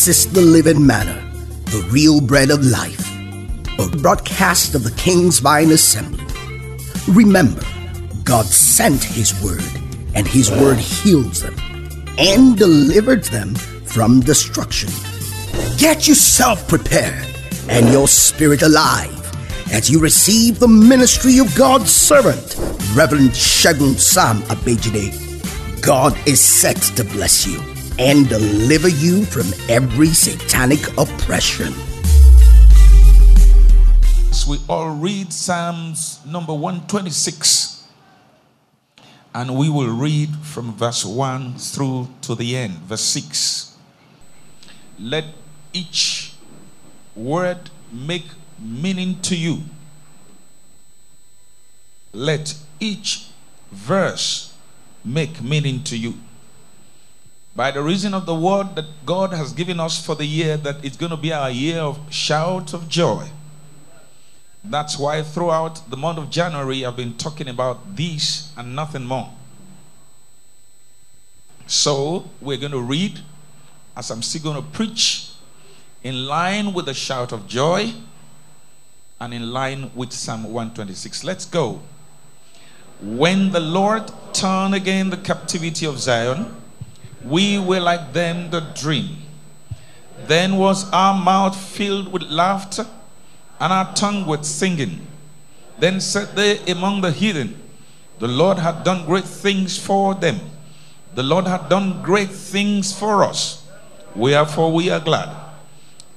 This is the living manna, the real bread of life, a broadcast of the King's Vine Assembly. Remember, God sent His word, and His word heals them and delivers them from destruction. Get yourself prepared and your spirit alive as you receive the ministry of God's servant, Reverend Shagun Sam Abejide. God is set to bless you and deliver you from every satanic oppression. As we all read Psalms number 126, and we will read from verse 1 through to the end, verse 6. Let each word make meaning to you. Let each verse make meaning to you. By the reason of the word that God has given us for the year, that it's going to be our year of shout of joy. That's why throughout the month of January, I've been talking about this and nothing more. So, we're going to read as I'm still going to preach in line with the shout of joy and in line with Psalm 126. Let's go. When the Lord turned again the captivity of Zion, we were like them that dream. Then was our mouth filled with laughter and our tongue with singing. Then said they among the heathen, The Lord had done great things for them. The Lord had done great things for us. Wherefore we are glad.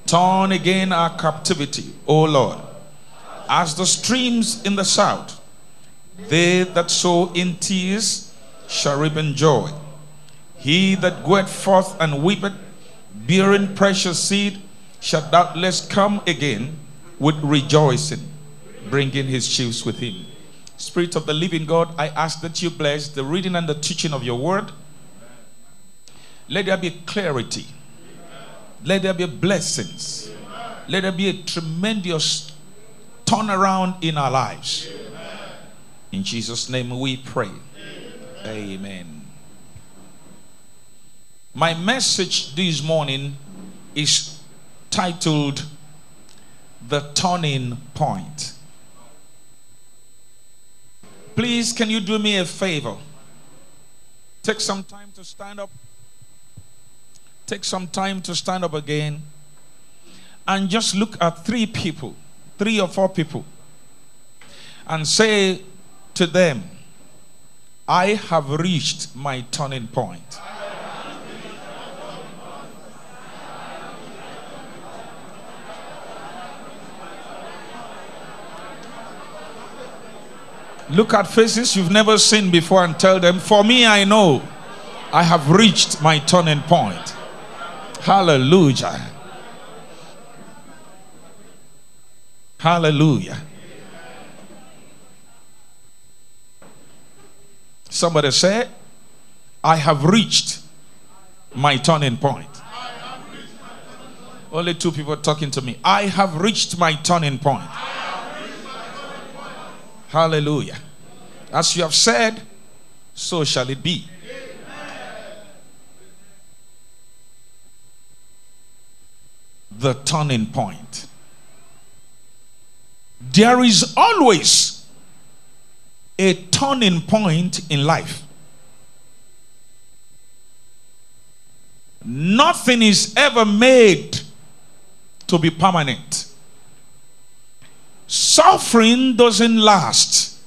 Turn again our captivity, O Lord, as the streams in the south. They that sow in tears shall reap in joy. He that goeth forth and weepeth, bearing precious seed, shall doubtless come again with rejoicing, bringing his sheaves with him. Spirit of the living God, I ask that you bless the reading and the teaching of your word. Let there be clarity. Let there be blessings. Let there be a tremendous turnaround in our lives. In Jesus' name we pray. Amen. My message this morning is titled The Turning Point. Please, can you do me a favor? Take some time to stand up. Take some time to stand up again and just look at three people, three or four people, and say to them, I have reached my turning point. Look at faces you've never seen before and tell them, For me, I know I have reached my turning point. Hallelujah. Hallelujah. Somebody say, I have reached my turning point. Only two people talking to me. I have reached my turning point. Hallelujah. As you have said, so shall it be. The turning point. There is always a turning point in life. Nothing is ever made to be permanent. Suffering doesn't last.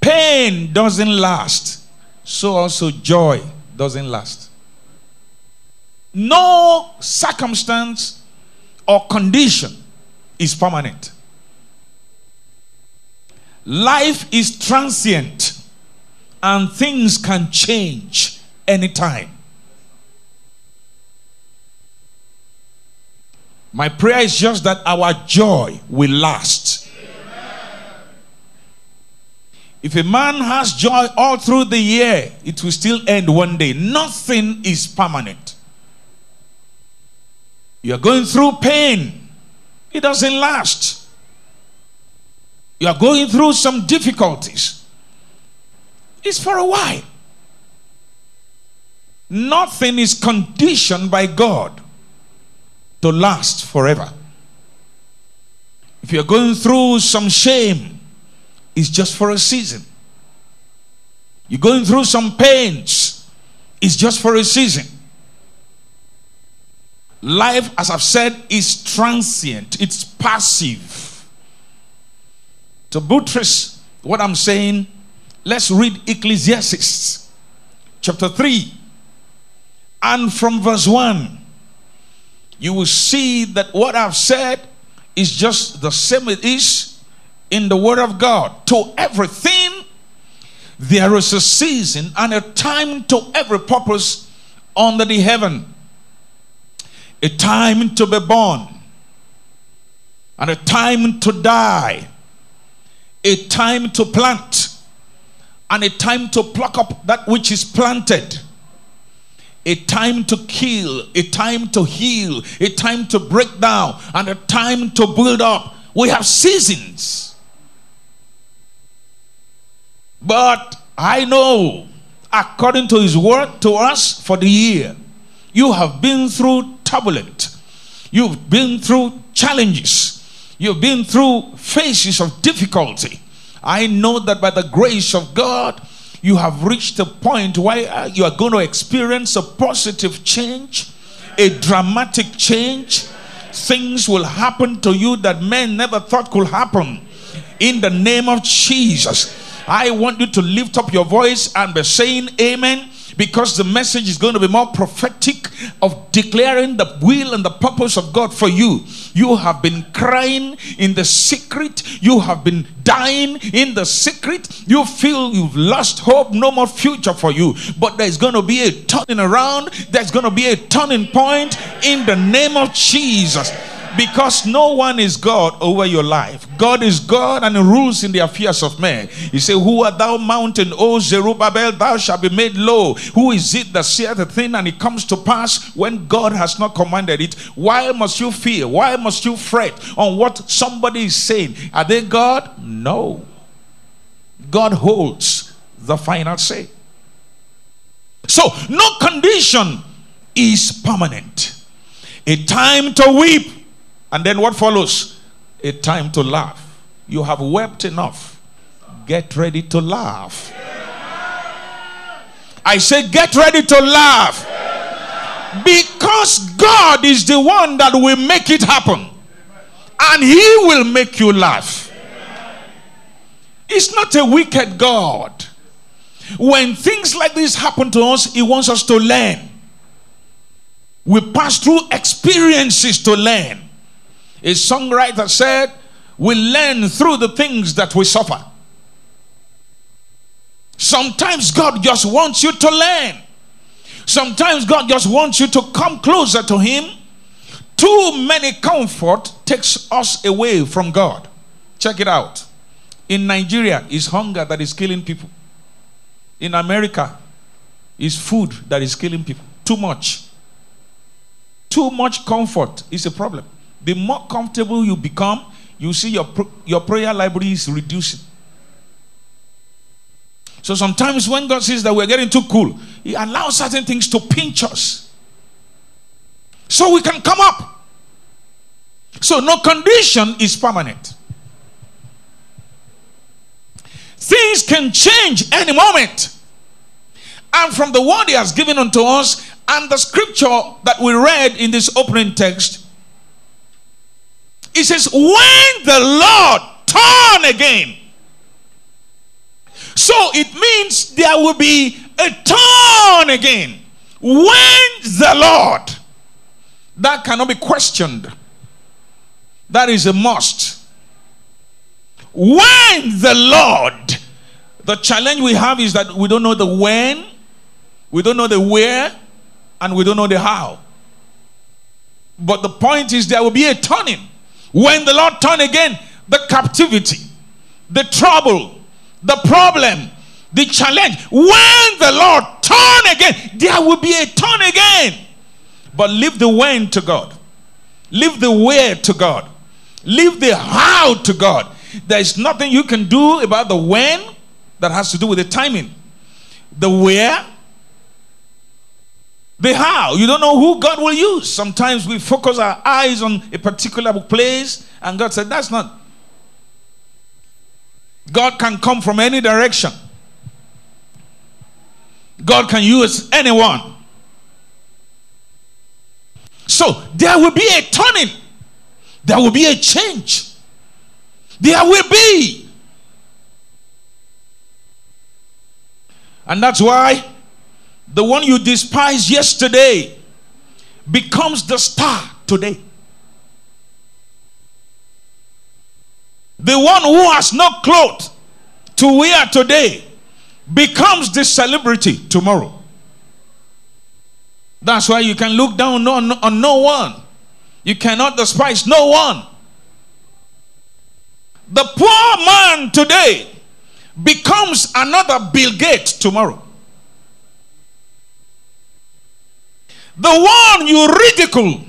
Pain doesn't last. So also joy doesn't last. No circumstance or condition is permanent. Life is transient and things can change anytime. My prayer is just that our joy will last. If a man has joy all through the year, it will still end one day. Nothing is permanent. You are going through pain, it doesn't last. You are going through some difficulties, it's for a while. Nothing is conditioned by God to last forever. If you're going through some shame, it's just for a season. You're going through some pains, it's just for a season. Life, as I've said, is transient, it's passive. To buttress what I'm saying, let's read Ecclesiastes chapter 3 and from verse 1. You will see that what I've said is just the same it is in the Word of God. To everything, there is a season and a time to every purpose under the heaven. A time to be born, and a time to die, a time to plant, and a time to pluck up that which is planted a time to kill, a time to heal, a time to break down, and a time to build up. We have seasons. But I know, according to His word to us for the year, you have been through turbulent, you've been through challenges, you've been through phases of difficulty. I know that by the grace of God, you have reached a point where uh, you are going to experience a positive change, a dramatic change. Things will happen to you that men never thought could happen. In the name of Jesus, I want you to lift up your voice and be saying, Amen because the message is going to be more prophetic of declaring the will and the purpose of God for you. You have been crying in the secret, you have been dying in the secret. You feel you've lost hope, no more future for you. But there's going to be a turning around, there's going to be a turning point in the name of Jesus because no one is God over your life. God is God and rules in the affairs of men. He said, Who art thou, mountain, O Zerubbabel? Thou shalt be made low. Who is it that saith a thing and it comes to pass when God has not commanded it? Why must you fear? Why must you fret on what somebody is saying? Are they God? No. God holds the final say. So, no condition is permanent. A time to weep and then what follows? A time to laugh. You have wept enough. Get ready to laugh. I say, get ready to laugh. Because God is the one that will make it happen. And He will make you laugh. It's not a wicked God. When things like this happen to us, He wants us to learn. We pass through experiences to learn. A songwriter said, We learn through the things that we suffer. Sometimes God just wants you to learn. Sometimes God just wants you to come closer to Him. Too many comfort takes us away from God. Check it out. In Nigeria, it's hunger that is killing people. In America, it's food that is killing people. Too much. Too much comfort is a problem the more comfortable you become, you see your, your prayer library is reducing. So sometimes when God sees that we're getting too cool, He allows certain things to pinch us. So we can come up. So no condition is permanent. Things can change any moment. And from the word He has given unto us, and the scripture that we read in this opening text, it says, when the Lord turn again. So it means there will be a turn again. When the Lord, that cannot be questioned. That is a must. When the Lord, the challenge we have is that we don't know the when, we don't know the where, and we don't know the how. But the point is, there will be a turning. When the Lord turn again, the captivity, the trouble, the problem, the challenge, when the Lord turn again, there will be a turn again. But leave the when to God. Leave the where to God. Leave the how to God. There is nothing you can do about the when that has to do with the timing. The where, The how, you don't know who God will use. Sometimes we focus our eyes on a particular place, and God said, That's not. God can come from any direction. God can use anyone. So there will be a turning, there will be a change. There will be. And that's why the one you despised yesterday becomes the star today. The one who has no clothes to wear today becomes the celebrity tomorrow. That's why you can look down on, on no one. You cannot despise no one. The poor man today becomes another Bill Gates tomorrow. The one you ridicule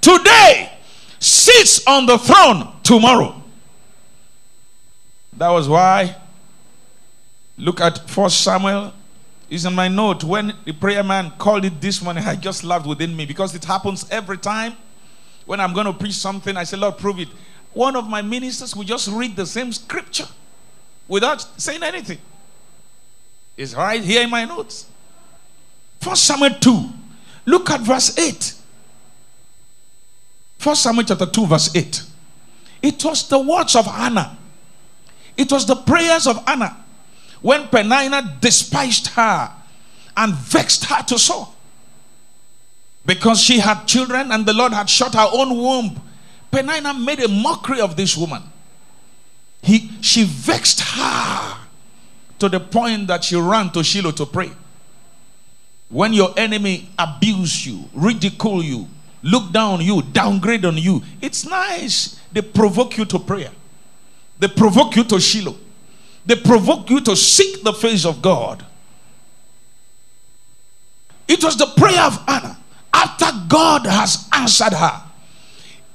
today sits on the throne tomorrow. That was why, look at First Samuel. Is in my note. When the prayer man called it this morning, I just laughed within me because it happens every time. When I'm going to preach something, I say, Lord, prove it. One of my ministers will just read the same scripture without saying anything. It's right here in my notes. First Samuel 2. Look at verse 8. First Samuel chapter 2, verse 8. It was the words of Hannah. It was the prayers of Hannah when Peninnah despised her and vexed her to so. Because she had children and the Lord had shut her own womb. Peninnah made a mockery of this woman. He, she vexed her to the point that she ran to Shiloh to pray. When your enemy abuse you, ridicule you, look down on you, downgrade on you, it's nice. They provoke you to prayer. They provoke you to Shiloh. They provoke you to seek the face of God. It was the prayer of Anna after God has answered her.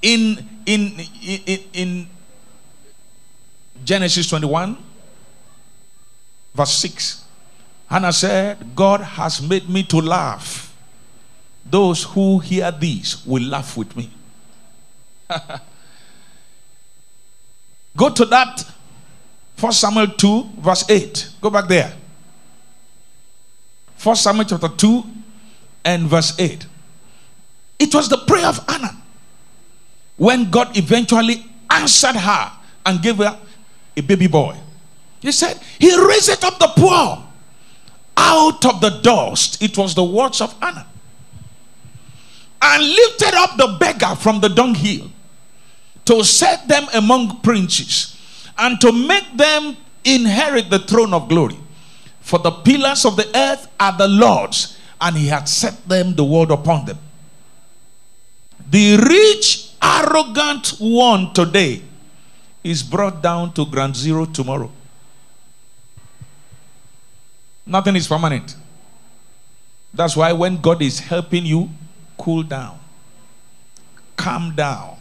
In, in, in, in Genesis 21, verse 6, Hannah said, God has made me to laugh. Those who hear this will laugh with me. Go to that First Samuel 2, verse 8. Go back there. First Samuel chapter 2 and verse 8. It was the prayer of Anna when God eventually answered her and gave her a baby boy. He said, He raised up the poor out of the dust. It was the words of Anna. And lifted up the beggar from the dunghill to set them among princes and to make them inherit the throne of glory. For the pillars of the earth are the Lord's, and he had set them the word upon them. The rich, arrogant one today is brought down to ground zero tomorrow. Nothing is permanent. That's why when God is helping you, cool down, calm down.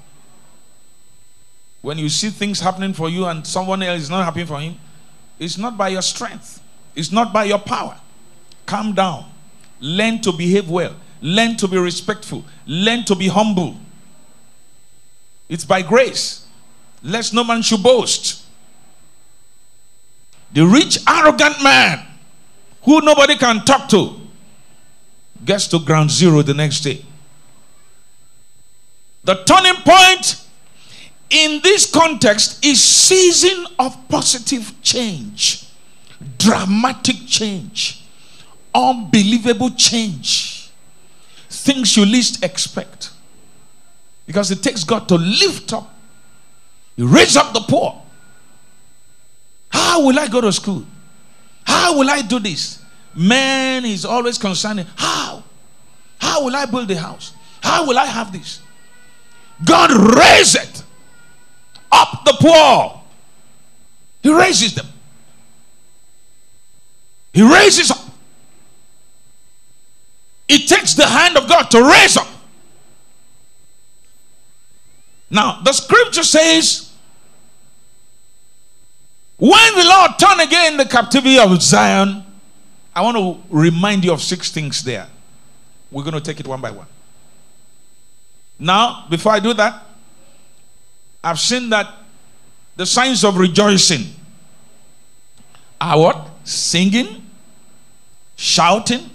When you see things happening for you and someone else is not happening for him, it's not by your strength, it's not by your power. Calm down. Learn to behave well. Learn to be respectful. Learn to be humble. It's by grace. Lest no man should boast. The rich, arrogant man who nobody can talk to gets to ground zero the next day. The turning point in this context is season of positive change, dramatic change, unbelievable change, things you least expect. Because it takes God to lift up, He raise up the poor. How will I go to school? How will I do this? Man is always concerned. How? How will I build the house? How will I have this? God raised up the poor. He raises them. He raises up. It takes the hand of God to raise up. Now, the scripture says, when the Lord turned again the captivity of Zion I want to remind you of six things there. We're going to take it one by one. Now, before I do that, I've seen that the signs of rejoicing are what? Singing, shouting,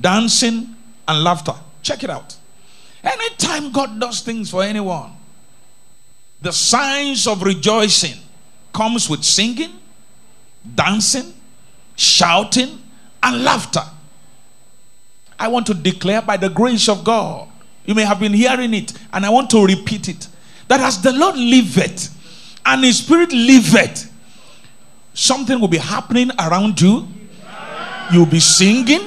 dancing, and laughter. Check it out. Anytime God does things for anyone, the signs of rejoicing comes with singing, dancing, shouting, and laughter. I want to declare by the grace of God. You may have been hearing it, and I want to repeat it. That as the Lord liveth and His Spirit liveth, something will be happening around you. You'll be singing,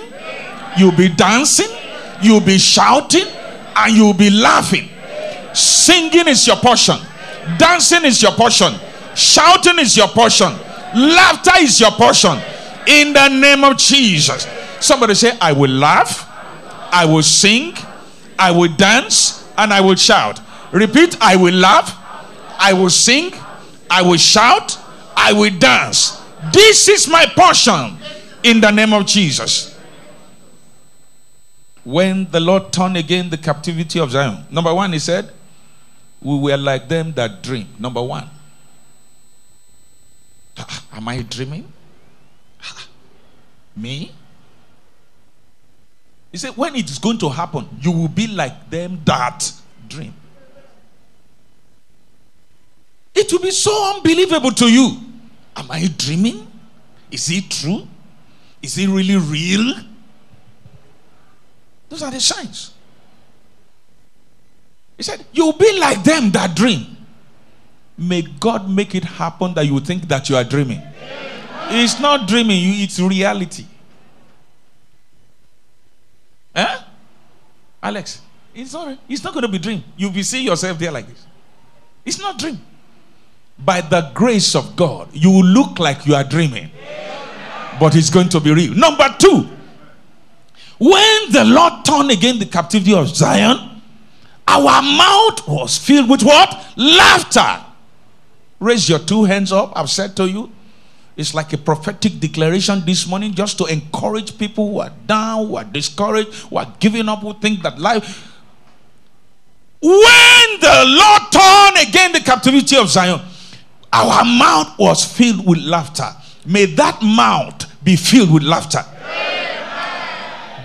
you'll be dancing, you'll be shouting, and you'll be laughing. Singing is your portion, dancing is your portion, shouting is your portion, laughter is your portion. In the name of Jesus. Somebody say, I will laugh, I will sing, I will dance, and I will shout. Repeat, I will laugh, I will sing, I will shout, I will dance. This is my portion in the name of Jesus when the Lord turned again the captivity of Zion. Number one, he said, We were like them that dream. Number one. Am I dreaming? Me? He said, When it is going to happen, you will be like them that dream. It will be so unbelievable to you. Am I dreaming? Is it true? Is it really real? Those are the signs. He said, You'll be like them that dream. May God make it happen that you think that you are dreaming. It's not dreaming, it's reality. Eh? Alex, it's not, it's not going to be dream. You'll be seeing yourself there like this. It's not dream. By the grace of God, you will look like you are dreaming. But it's going to be real. Number two, when the Lord turned again the captivity of Zion, our mouth was filled with what? Laughter. Raise your two hands up. I've said to you, it's like a prophetic declaration this morning just to encourage people who are down, who are discouraged, who are giving up, who think that life. When the Lord turned again the captivity of Zion, our mouth was filled with laughter. May that mouth be filled with laughter.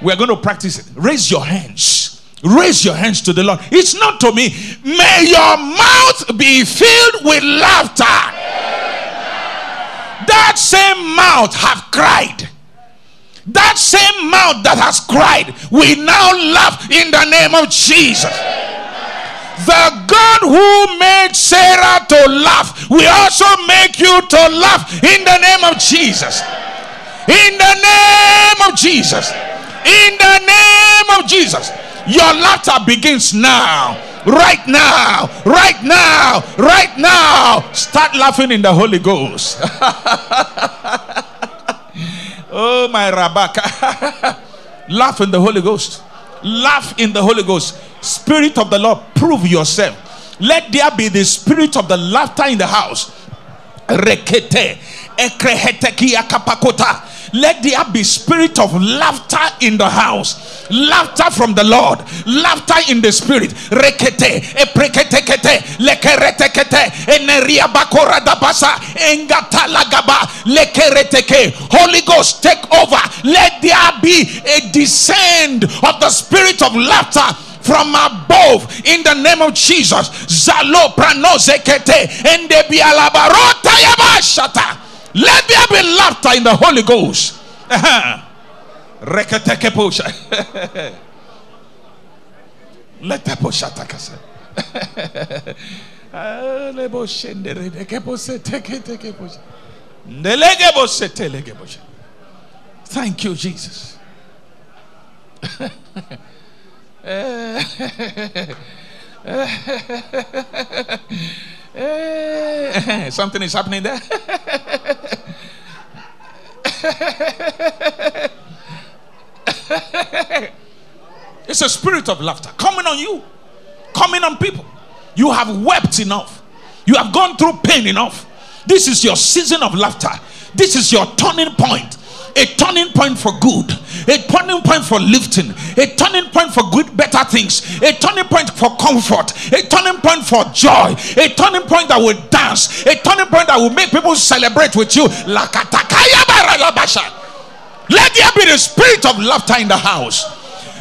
We're going to practice it. Raise your hands. Raise your hands to the Lord. It's not to me. May your mouth be filled with laughter. That same mouth have cried. That same mouth that has cried, we now laugh in the name of Jesus. The God who made Sarah to laugh, we also make you to laugh in the name of Jesus. In the name of Jesus. In the name of Jesus. Your laughter begins now. Right now. Right now. Right now. Start laughing in the Holy Ghost. oh, my Rabaka. Laugh in the Holy Ghost. Laugh in the Holy Ghost. Spirit of the Lord, prove yourself. Let there be the spirit of the laughter in the house. Rekete. kapakota let there be spirit of laughter in the house. Laughter from the lord. Laughter in the spirit. Rekete epreketekete lekeretekete eneria bakora dabasa engatalagaba lekereteke. Holy ghost take over. Let there be a descend of the spirit of laughter from above in the name of Jesus. Zalo pranozekete and alabarota yabashata. Let there be laughter in the Holy Ghost. Uh-huh. Posha. Let the posha takasa. Lebo shendere deke pose teke teke posha. Nelege bose telege posha. Thank you, Jesus. Eh, something is happening there. it's a spirit of laughter coming on you, coming on people. You have wept enough, you have gone through pain enough. This is your season of laughter, this is your turning point. A turning point for good, a turning point for lifting, a turning point for good, better things, a turning point for comfort, a turning point for joy, a turning point that will dance, a turning point that will make people celebrate with you. Let there be the spirit of laughter in the house,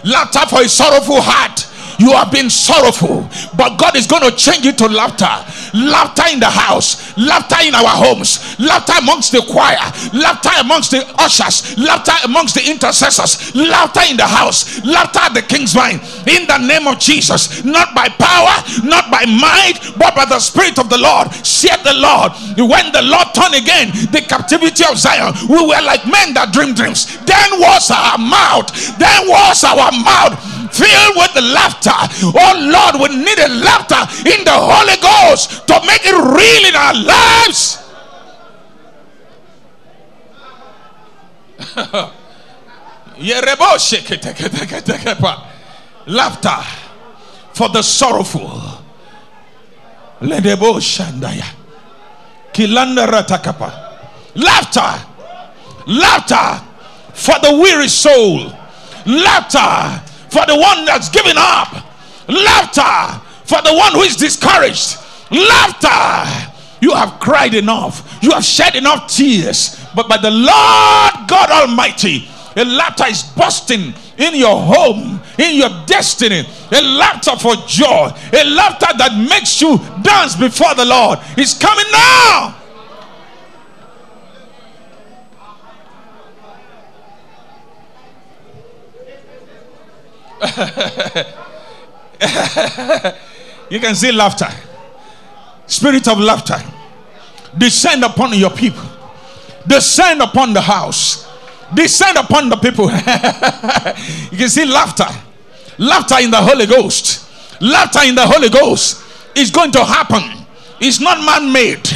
laughter for a sorrowful heart you have been sorrowful, but God is going to change it to laughter. Laughter in the house, laughter in our homes, laughter amongst the choir, laughter amongst the ushers, laughter amongst the intercessors, laughter in the house, laughter at the king's vine. In the name of Jesus, not by power, not by might, but by the Spirit of the Lord. Said the Lord, when the Lord turned again the captivity of Zion, we were like men that dream dreams. Then was our mouth, then was our mouth filled with laughter. Oh Lord, we need a laughter in the Holy Ghost to make it real in our lives. laughter for the sorrowful. Laughter, laughter for the weary soul, laughter for the one that's given up, laughter for the one who is discouraged, laughter. You have cried enough, you have shed enough tears, but by the Lord God Almighty, a laughter is busting in your home, in your destiny, a laughter for joy, a laughter that makes you dance before the Lord. Is coming now. you can see laughter. Spirit of laughter. Descend upon your people. Descend upon the house. Descend upon the people. you can see laughter. Laughter in the Holy Ghost. Laughter in the Holy Ghost is going to happen. It's not man made,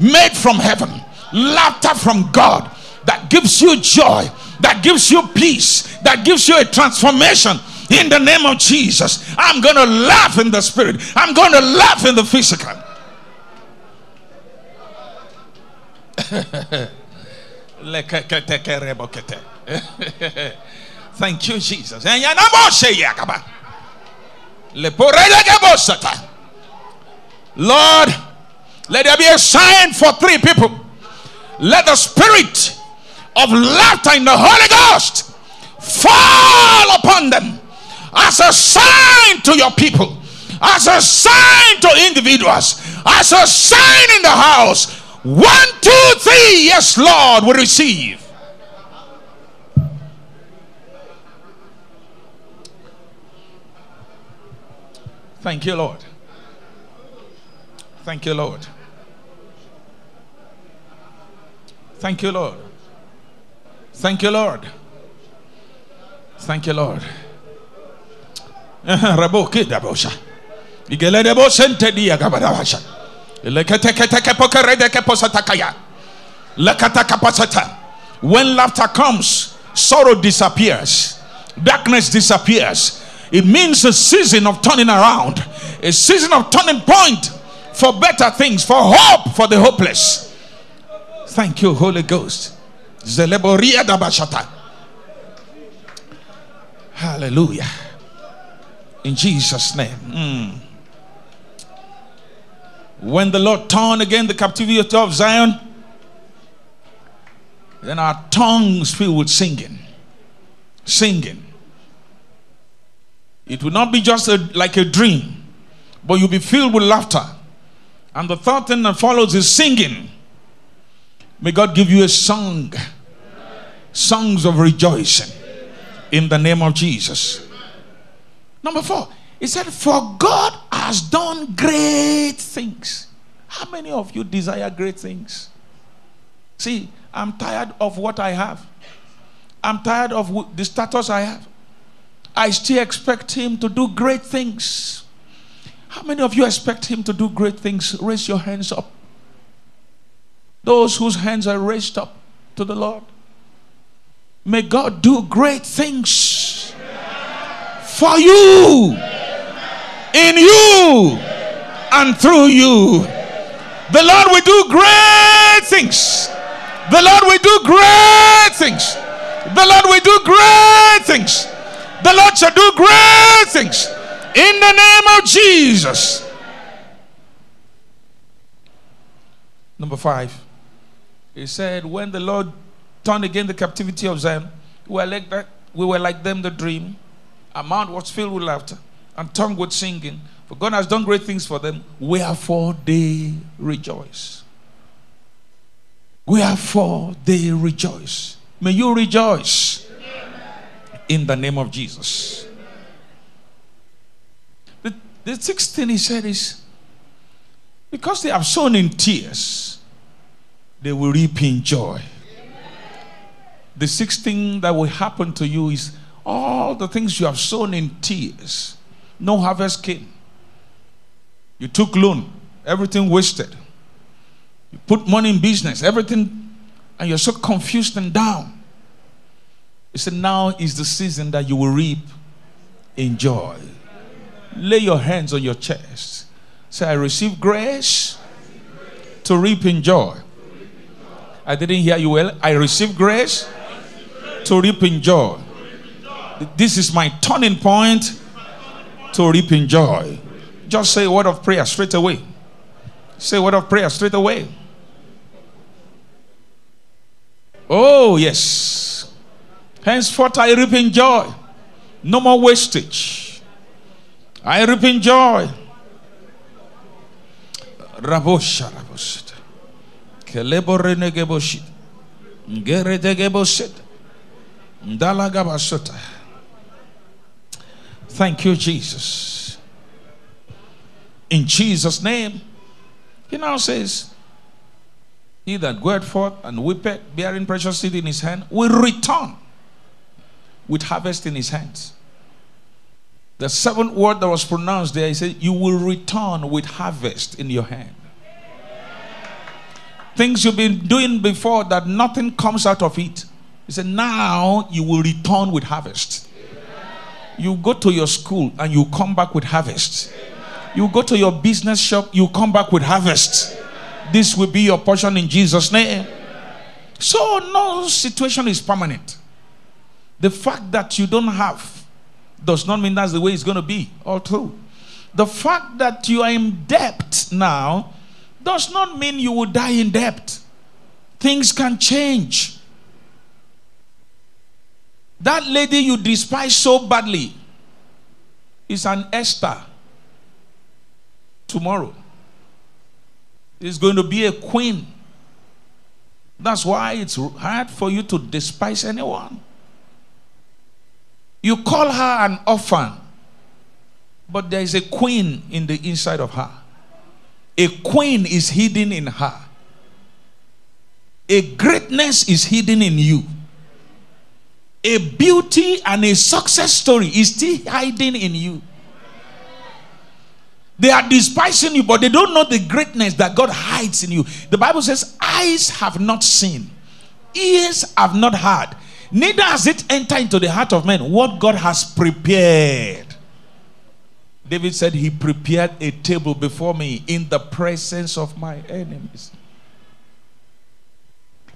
made from heaven. Laughter from God that gives you joy, that gives you peace, that gives you a transformation in the name of Jesus. I'm going to laugh in the spirit, I'm going to laugh in the physical. Thank you, Jesus. Lord, let there be a sign for three people. Let the spirit of laughter in the Holy Ghost fall upon them as a sign to your people, as a sign to individuals, as a sign in the house. One, two, three. Yes, Lord, we receive. Thank you, Lord. Thank you, Lord. Thank you, Lord. Thank you, Lord. Thank you, Lord. Uh-huh, Kapasata. When laughter comes, sorrow disappears, darkness disappears. It means a season of turning around, a season of turning point for better things, for hope for the hopeless. Thank you, Holy Ghost. Hallelujah. In Jesus' name. Mm. When the Lord turned again the captivity of Zion, then our tongues filled with singing. Singing. It will not be just a, like a dream, but you'll be filled with laughter. And the third thing that follows is singing. May God give you a song, songs of rejoicing in the name of Jesus. Number four, he said, For God has done great things. How many of you desire great things? See, I'm tired of what I have. I'm tired of the status I have. I still expect Him to do great things. How many of you expect Him to do great things? Raise your hands up. Those whose hands are raised up to the Lord. May God do great things for you, in you, and through you. The Lord will do great things The Lord will do great things. The Lord will do great things. The Lord shall do great things. In the name of Jesus. Number five. He said, When the Lord turned again the captivity of Zion, we were like, that, we were like them the dream. Our mouth was filled with laughter and tongue with singing. For God has done great things for them. Wherefore they rejoice. Wherefore they rejoice. May you rejoice in the name of Jesus. The, the sixth thing he said is because they have sown in tears, they will reap in joy. The sixth thing that will happen to you is all the things you have sown in tears, no harvest came. You took loan, everything wasted. You put money in business, everything, and you're so confused and down. He said, Now is the season that you will reap in joy. Lay your hands on your chest. Say, I receive grace to reap in joy. I didn't hear you well. I receive grace to reap in joy. This is my turning point to reap in joy. Just say a word of prayer straight away. Say a word of prayer straight away. Oh, yes. Henceforth, I reap in joy. No more wastage. I reap in joy. Rabosha, raboshita. Kelebo renegeboshit. Ndalagabashota. Thank you, Jesus. In Jesus' name, he now says, He that goeth forth and weepeth, bearing precious seed in his hand, will return with harvest in his hands. The seventh word that was pronounced there, he said, You will return with harvest in your hand. Things you've been doing before that nothing comes out of it. He said, Now you will return with harvest. You go to your school and you come back with harvest. You go to your business shop, you come back with harvest. This will be your portion in Jesus' name. So, no situation is permanent. The fact that you don't have does not mean that's the way it's going to be all through. The fact that you are in debt now does not mean you will die in debt. Things can change. That lady you despise so badly is an Esther tomorrow. Is going to be a queen. That's why it's hard for you to despise anyone. You call her an orphan, but there is a queen in the inside of her. A queen is hidden in her. A greatness is hidden in you a beauty and a success story is still hiding in you. They are despising you, but they don't know the greatness that God hides in you. The Bible says, Eyes have not seen, ears have not heard, neither has it entered into the heart of man what God has prepared. David said, He prepared a table before me in the presence of my enemies.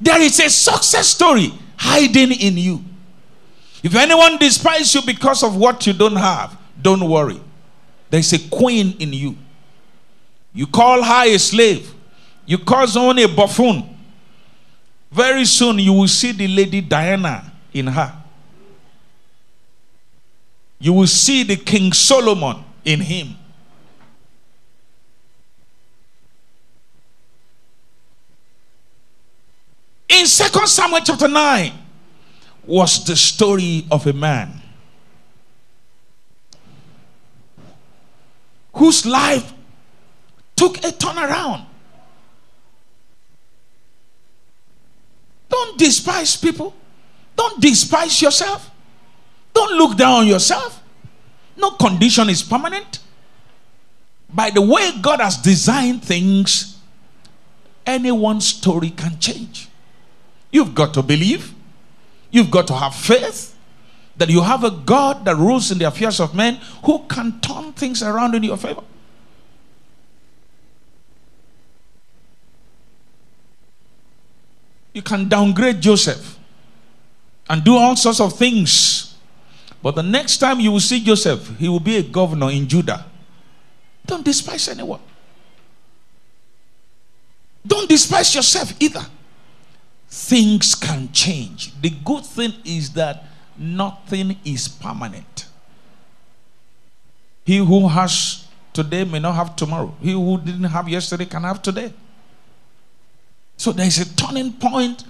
There is a success story hiding in you. If anyone despises you because of what you don't have, don't worry. There's a queen in you. You call her a slave, you call someone a buffoon. Very soon you will see the lady Diana in her. You will see the King Solomon in him. In Second Samuel chapter 9, was the story of a man whose life took a turnaround. Don't despise people. Don't despise yourself. Don't look down on yourself. No condition is permanent. By the way God has designed things, anyone's story can change. You've got to believe. You've got to have faith that you have a God that rules in the affairs of men who can turn things around in your favor. You can downgrade Joseph and do all sorts of things. But the next time you will see Joseph, he will be a governor in Judah. Don't despise anyone. Don't despise yourself either. Things can change. The good thing is that nothing is permanent. He who has today may not have tomorrow. He who didn't have yesterday can have today. So there is a turning point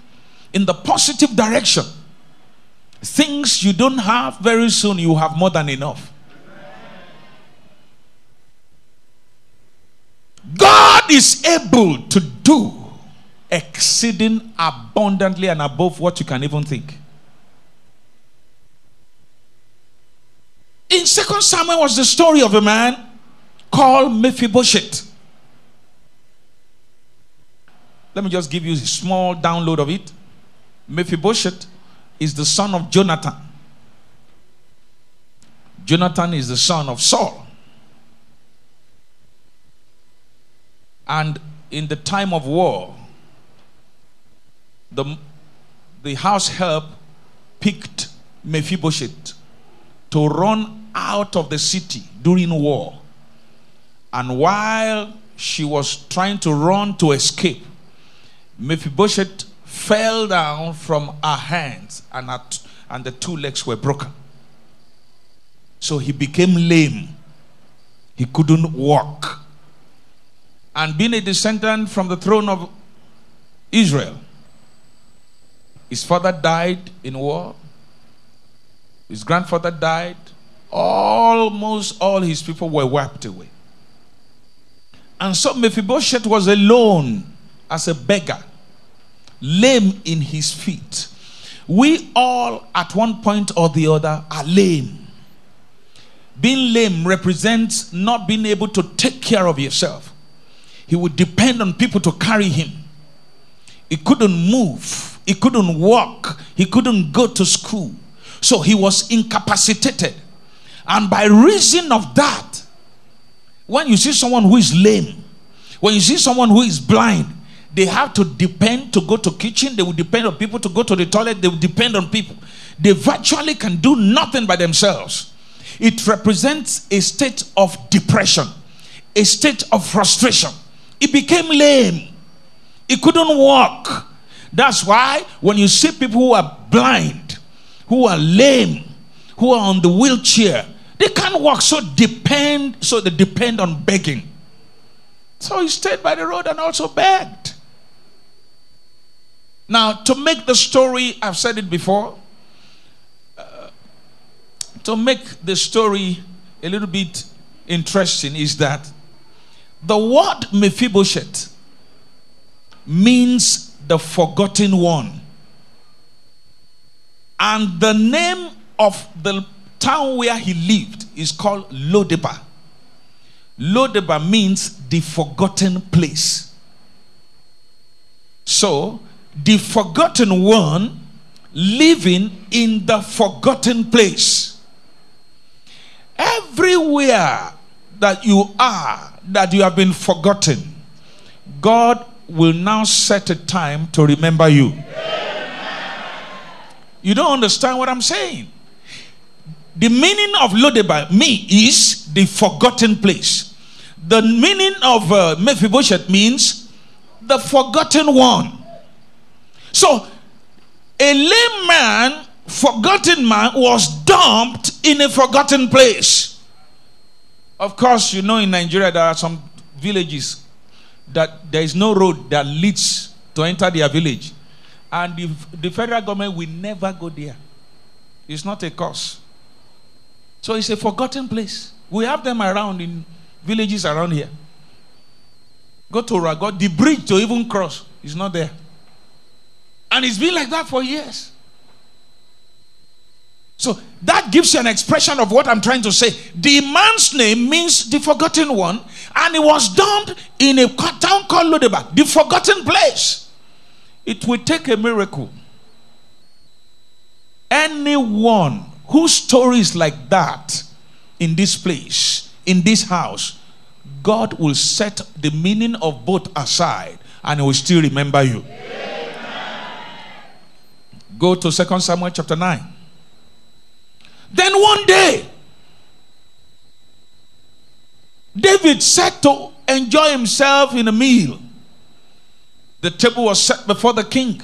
in the positive direction. Things you don't have very soon, you have more than enough. God is able to do exceeding abundantly and above what you can even think. In Second Samuel was the story of a man called Mephibosheth. Let me just give you a small download of it. Mephibosheth is the son of Jonathan. Jonathan is the son of Saul. And in the time of war, the, the house help picked Mephibosheth to run out of the city during war. And while she was trying to run to escape, Mephibosheth fell down from her hands and, her t- and the two legs were broken. So he became lame. He couldn't walk. And being a descendant from the throne of Israel, his father died in war. His grandfather died. Almost all his people were wiped away. And so Mephibosheth was alone as a beggar, lame in his feet. We all, at one point or the other, are lame. Being lame represents not being able to take care of yourself. He would depend on people to carry him. He couldn't move, he couldn't walk, he couldn't go to school. So he was incapacitated. And by reason of that, when you see someone who is lame, when you see someone who is blind, they have to depend to go to kitchen, they will depend on people to go to the toilet, they will depend on people. They virtually can do nothing by themselves. It represents a state of depression, a state of frustration. He became lame. He couldn't walk. That's why when you see people who are blind, who are lame, who are on the wheelchair, they can't walk. So depend, so they depend on begging. So he stayed by the road and also begged. Now, to make the story, I've said it before, uh, to make the story a little bit interesting is that the word Mephibosheth means the forgotten one. And the name of the town where he lived is called Lodebar. Lodebar means the forgotten place. So, the forgotten one living in the forgotten place. Everywhere that you are, that you have been forgotten, God will now set a time to remember you. You don't understand what I'm saying. The meaning of Lodebar, me, is the forgotten place. The meaning of uh, Mephibosheth means the forgotten one. So, a lame man, forgotten man, was dumped in a forgotten place. Of course, you know in Nigeria there are some villages that there is no road that leads to enter their village. And the, the federal government will never go there. It's not a cause. So it's a forgotten place. We have them around in villages around here. Go to Ragot, the bridge to even cross is not there. And it's been like that for years. So that gives you an expression of what I'm trying to say. The man's name means the forgotten one, and he was dumped in a town called Lodebar, the forgotten place. It will take a miracle. Anyone whose story is like that in this place, in this house, God will set the meaning of both aside and he will still remember you. Go to 2 Samuel chapter 9. Then one day, David sat to enjoy himself in a meal. The table was set before the king.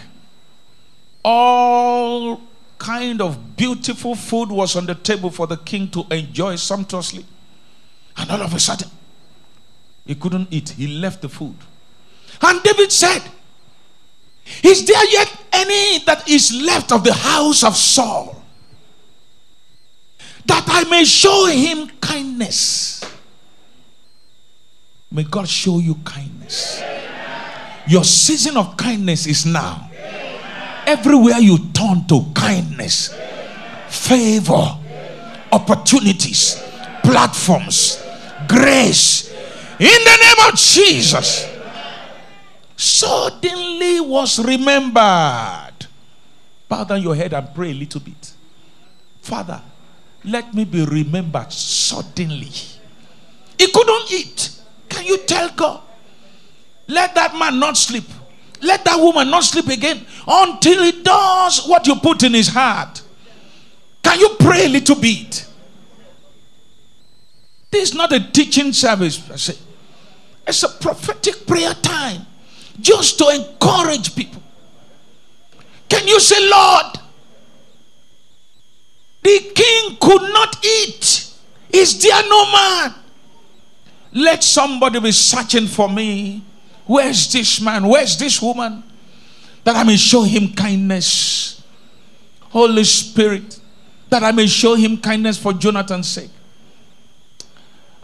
All kind of beautiful food was on the table for the king to enjoy sumptuously. And all of a sudden, he couldn't eat. He left the food. And David said, Is there yet any that is left of the house of Saul? That I may show him kindness. May God show you kindness. Your season of kindness is now. Everywhere you turn to kindness, favor, opportunities, platforms, grace. In the name of Jesus. Suddenly was remembered. Bow down your head and pray a little bit. Father, let me be remembered suddenly. He couldn't eat. Can you tell God? Let that man not sleep. Let that woman not sleep again until he does what you put in his heart. Can you pray a little bit? This is not a teaching service, I say. It's a prophetic prayer time just to encourage people. Can you say, Lord, the king could not eat? Is there no man? Let somebody be searching for me. Where's this man? Where's this woman? That I may show him kindness. Holy Spirit, that I may show him kindness for Jonathan's sake.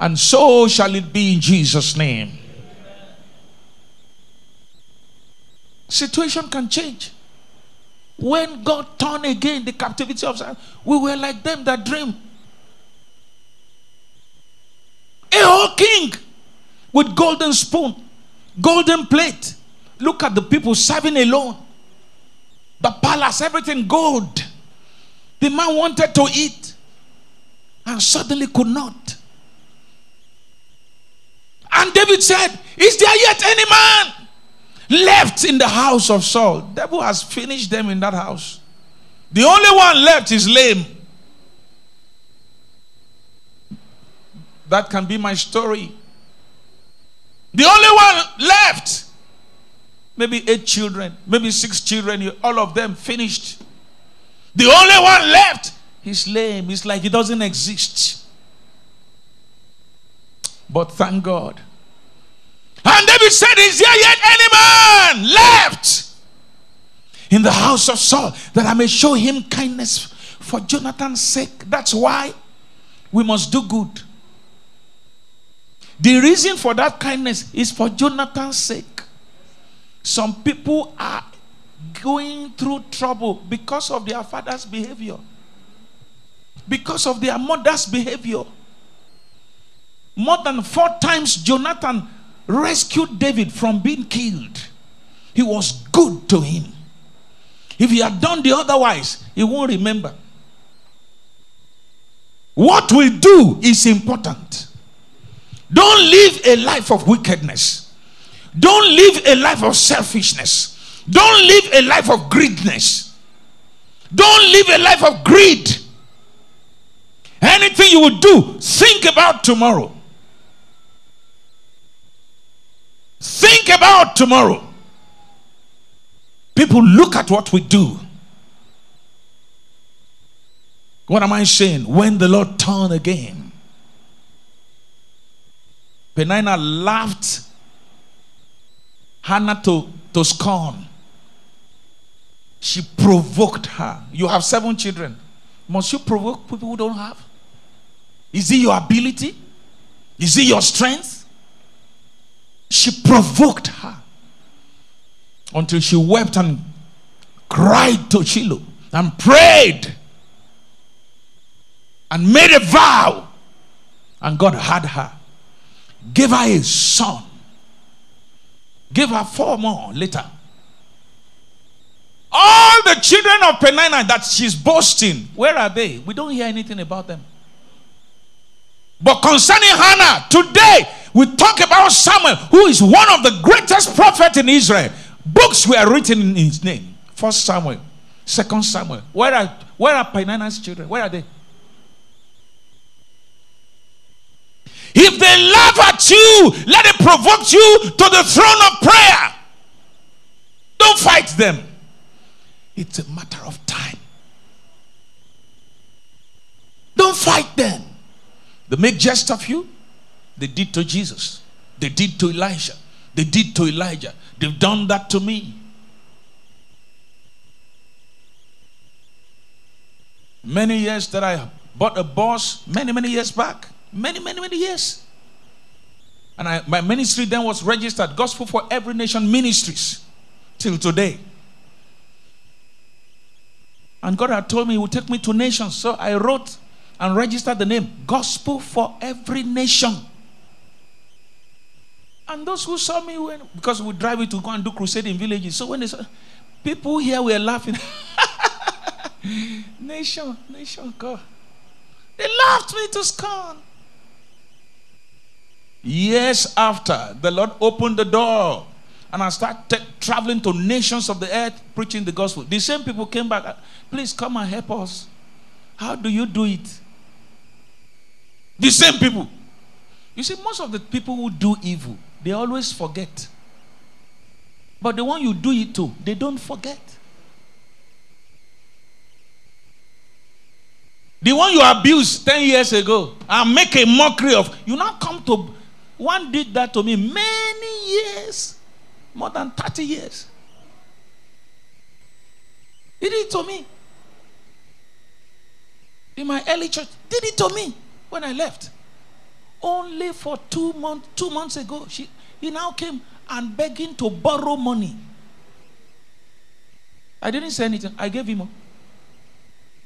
And so shall it be in Jesus' name. Situation can change. When God turned again the captivity of Zion, we were like them that dream. A whole king with golden spoon, golden plate. Look at the people serving alone. The palace, everything gold. The man wanted to eat and suddenly could not. And David said, Is there yet any man left in the house of Saul? Devil has finished them in that house. The only one left is lame. That can be my story. The only one left. Maybe eight children, maybe six children, all of them finished. The only one left, is lame. It's like he doesn't exist. But thank God. And David said, Is there yet any man left in the house of Saul that I may show him kindness for Jonathan's sake? That's why we must do good. The reason for that kindness is for Jonathan's sake. Some people are going through trouble because of their father's behavior, because of their mother's behavior. More than four times, Jonathan rescued David from being killed. He was good to him. If he had done the otherwise, he won't remember. What we do is important. Don't live a life of wickedness. Don't live a life of selfishness. Don't live a life of greediness. Don't live a life of greed. Anything you will do, think about tomorrow. Think about tomorrow. People look at what we do. What am I saying? When the Lord turned again, Peninnah laughed Hannah to, to scorn. She provoked her. You have seven children. Must you provoke people who don't have? Is it your ability? Is it your strength? She provoked her until she wept and cried to Shiloh and prayed and made a vow. And God had her. Gave her a son. Gave her four more later. All the children of Peninnah that she's boasting, where are they? We don't hear anything about them. But concerning Hannah, today we talk about Samuel, who is one of the greatest prophets in Israel. Books were written in his name. First Samuel, Second Samuel. Where are where are Peninnah's children? Where are they? If they laugh at you, let it provoke you to the throne of prayer. Don't fight them. It's a matter of time. Don't fight them. They make jest of you. They did to Jesus. They did to Elijah. They did to Elijah. They've done that to me. Many years that I bought a bus, many, many years back. Many, many, many years. And I, my ministry then was registered Gospel for Every Nation Ministries till today. And God had told me He would take me to nations. So I wrote and registered the name Gospel for Every Nation. And those who saw me, when, because we drive it to go and do crusade in villages. So when they saw, people here were laughing. nation, nation, God. They laughed me to scorn. Years after, the Lord opened the door and I started traveling to nations of the earth preaching the gospel. The same people came back. Please come and help us. How do you do it? The same people. You see, most of the people who do evil, they always forget. But the one you do it to, they don't forget. The one you abused 10 years ago and make a mockery of, you now come to, one did that to me many years, more than 30 years. He did it to me. In my early church, did it to me when I left. Only for two months, two months ago, she, he now came and begging to borrow money. I didn't say anything. I gave him.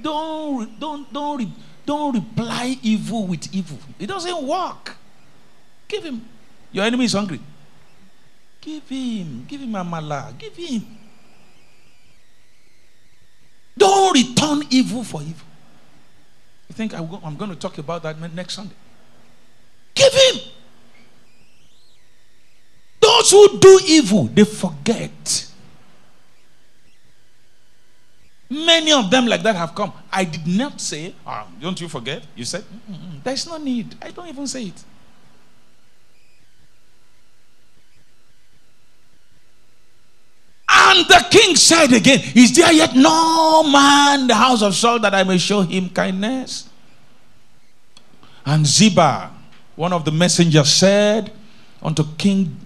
Don't, don't, don't, don't reply evil with evil. It doesn't work. Give him. Your enemy is hungry. Give him. Give him a mala. Give him. Don't return evil for evil. I think I'm going to talk about that next Sunday. Give him. Those who do evil, they forget. Many of them like that have come. I did not say, oh, don't you forget? You said, Mm-mm. there's no need. I don't even say it. And the king said again, Is there yet no man in the house of Saul that I may show him kindness? And Ziba, one of the messengers, said unto King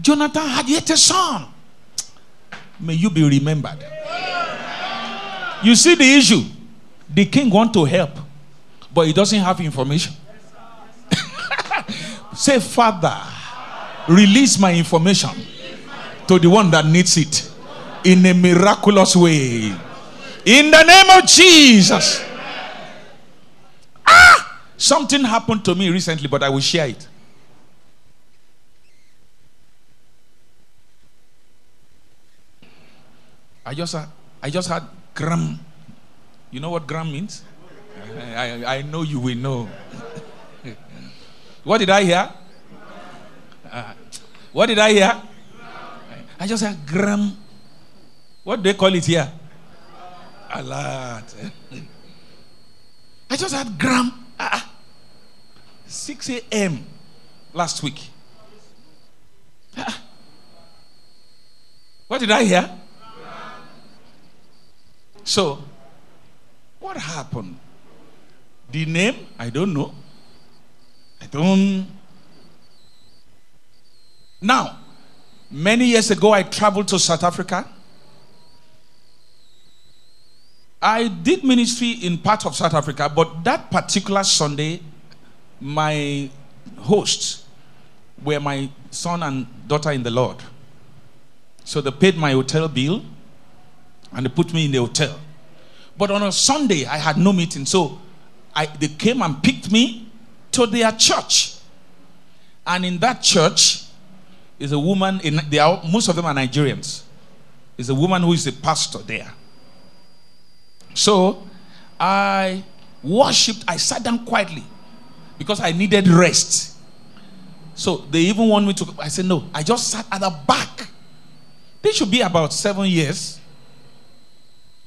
Jonathan had yet a son. May you be remembered. You see the issue? The king want to help, but he doesn't have information. Say, Father, release my information to the one that needs it in a miraculous way. In the name of Jesus. Something happened to me recently, but I will share it. I just I just had gram. You know what gram means? I, I know you will know. what did I hear? Uh, what did I hear? I just said gram. What do they call it here? A lot. I just had gram. Uh, 6 a.m. last week. Uh, what did I hear? So, what happened? The name, I don't know. I don't. Now, many years ago, I traveled to South Africa. I did ministry in part of South Africa, but that particular Sunday, my hosts were my son and daughter in the Lord. So they paid my hotel bill and they put me in the hotel. But on a Sunday, I had no meeting. So I, they came and picked me to their church. And in that church is a woman, in, they are, most of them are Nigerians. Is a woman who is a pastor there. So I worshipped, I sat down quietly because I needed rest. So they even want me to, I said, no, I just sat at the back. This should be about seven years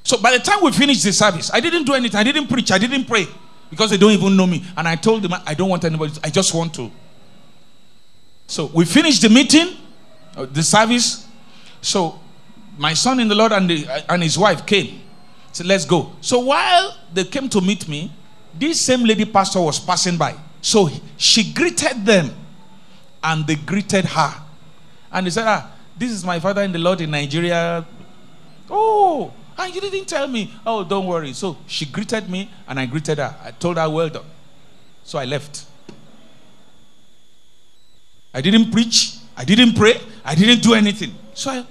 So by the time we finished the service, I didn't do anything. I didn't preach. I didn't pray because they don't even know me. And I told them, I don't want anybody. I just want to. So we finished the meeting, uh, the service. So my son in the Lord and, the, uh, and his wife came. Said, let's go. So while they came to meet me, this same lady pastor was passing by. So she greeted them and they greeted her. And they said, ah, this is my father in the Lord in Nigeria. Oh, and you didn't tell me. Oh, don't worry. So she greeted me and I greeted her. I told her, well done. So I left. I didn't preach. I didn't pray. I didn't do anything. So I,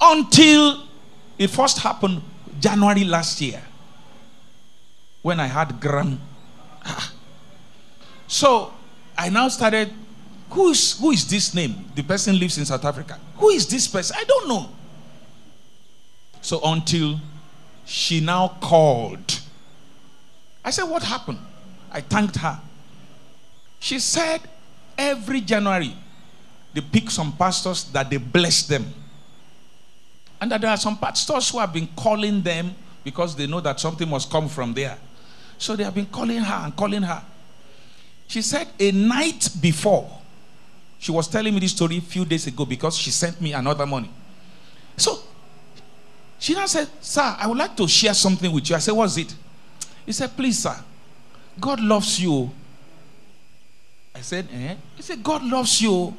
until it first happened January last year when I had gram. So I now started. Who is who is this name? The person lives in South Africa. Who is this person? I don't know. So until she now called, I said, What happened? I thanked her. She said, Every January, they pick some pastors that they bless them. And that there are some pastors who have been calling them because they know that something must come from there. So they have been calling her and calling her. She said a night before, she was telling me this story a few days ago because she sent me another money. So she now said, Sir, I would like to share something with you. I said, What's it? He said, Please, sir, God loves you. I said, Eh? He said, God loves you.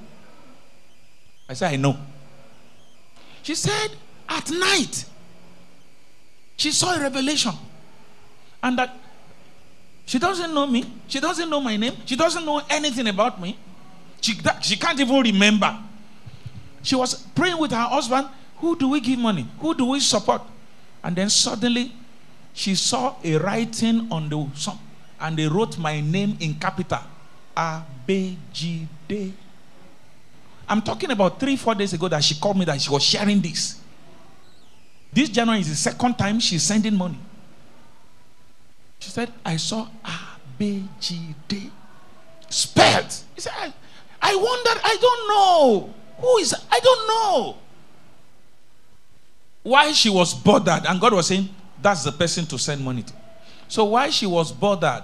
I said, I know. She said, At night, she saw a revelation. And that she doesn't know me. She doesn't know my name. She doesn't know anything about me. She, she can't even remember. She was praying with her husband who do we give money? Who do we support? And then suddenly she saw a writing on the some, and they wrote my name in capital. Abejide. I'm talking about three, four days ago that she called me that she was sharing this. This January is the second time she's sending money. She said, I saw ABGD spelled. He said, I, wondered, I don't know. Who is, I don't know why she was bothered, and God was saying, That's the person to send money to. So, why she was bothered,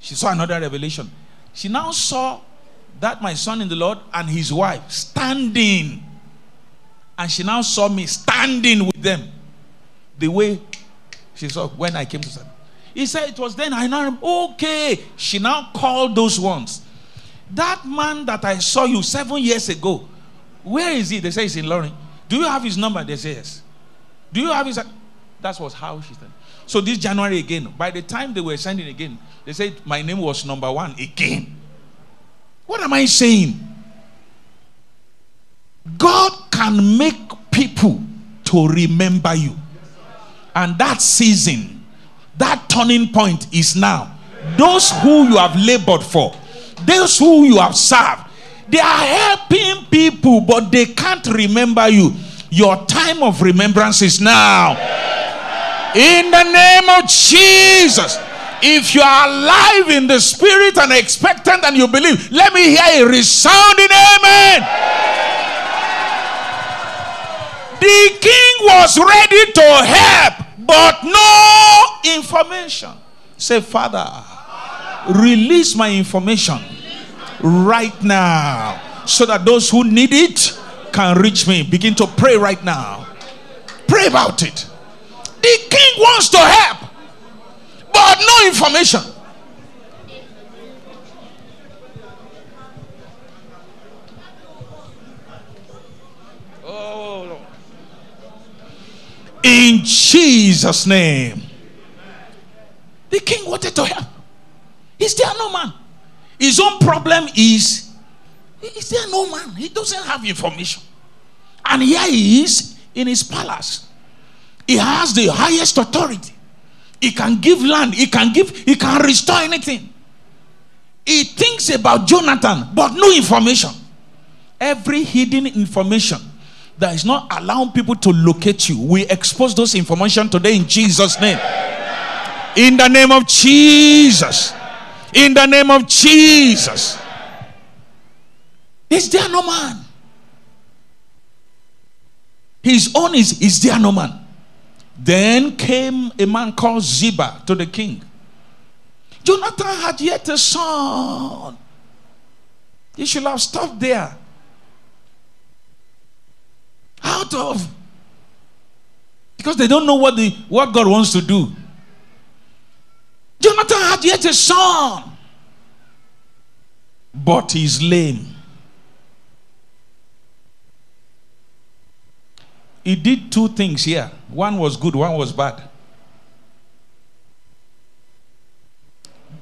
she saw another revelation. She now saw that my son in the Lord and his wife standing. And she now saw me standing with them the way she saw when I came to Sunday. He said it was then I know, okay. She now called those ones. That man that I saw you seven years ago, where is he? They say he's in Lorry. Do you have his number? They say yes. Do you have his? That was how she started. So this January again, by the time they were sending again, they said my name was number one again. What am I saying? God can make people to remember you. And that season, that turning point is now. Those who you have labored for, those who you have served, they are helping people, but they can't remember you. Your time of remembrance is now. In the name of Jesus. If you are alive in the spirit and expectant and you believe, let me hear a resounding amen. The king was ready to help, but no information. Say, Father, release my information right now so that those who need it can reach me. Begin to pray right now. Pray about it. The king wants to help, but no information. Oh, in Jesus' name. The king wanted to help. Is there no man? His own problem is is there no man? He doesn't have information. And here he is in his palace. He has the highest authority. He can give land, he can give, he can restore anything. He thinks about Jonathan, but no information. Every hidden information that is not allowing people to locate you, we expose those information today in Jesus' name. In the name of Jesus. In the name of Jesus. Is there no man? His own is, is there no man? Then came a man called Ziba to the king. Jonathan had yet a son. He should have stopped there. Out of because they don't know what the what God wants to do. Jonathan had yet a son, but he's lame. He did two things here. One was good, one was bad.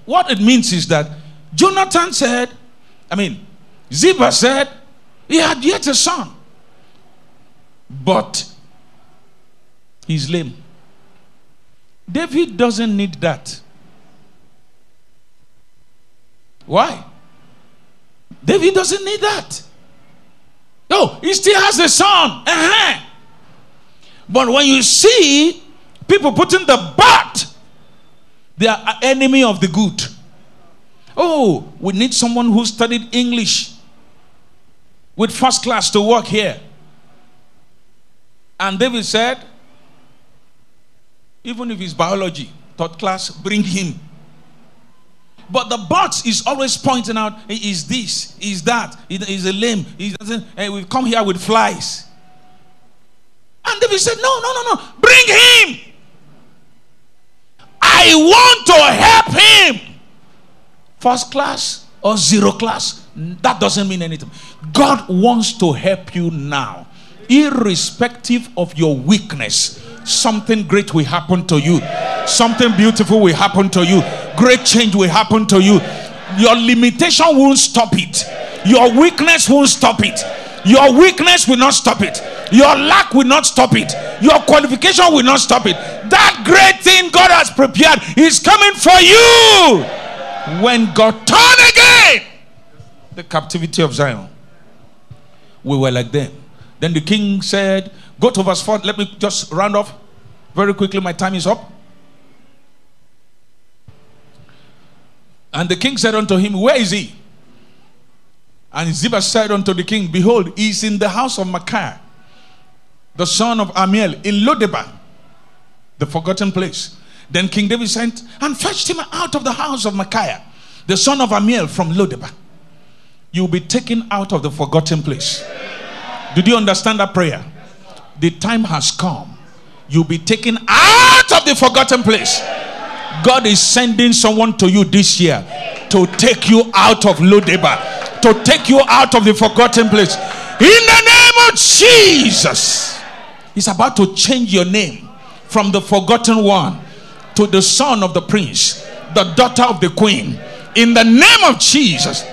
What it means is that Jonathan said, I mean, Ziba said, he had yet a son, but he's lame. David doesn't need that. Why? David doesn't need that. No, he still has a son. Uh-huh. But when you see people putting the but, they are enemy of the good. Oh, we need someone who studied English with first class to work here. And David said, even if it's biology, third class, bring him. But the but is always pointing out, is this, is that, is a limb. He doesn't, hey, we come here with flies. And David said, No, no, no, no, bring him. I want to help him. First class or zero class, that doesn't mean anything. God wants to help you now, irrespective of your weakness. Something great will happen to you, something beautiful will happen to you, great change will happen to you. Your limitation won't stop it, your weakness won't stop it. Your weakness will not stop it. Your lack will not stop it. Your qualification will not stop it. That great thing God has prepared is coming for you. When God turned again the captivity of Zion, we were like them. Then the king said, Go to verse 4. Let me just round off very quickly. My time is up. And the king said unto him, Where is he? And Ziba said unto the king, Behold, he is in the house of Micaiah, the son of Ammiel, in Lodebar, the forgotten place. Then King David sent and fetched him out of the house of Micaiah, the son of Ammiel, from Lodebar. You will be taken out of the forgotten place. Did you understand that prayer? The time has come. You'll be taken out of the forgotten place. God is sending someone to you this year to take you out of Lodebar, to take you out of the forgotten place. In the name of Jesus, He's about to change your name from the forgotten one to the son of the prince, the daughter of the queen. In the name of Jesus.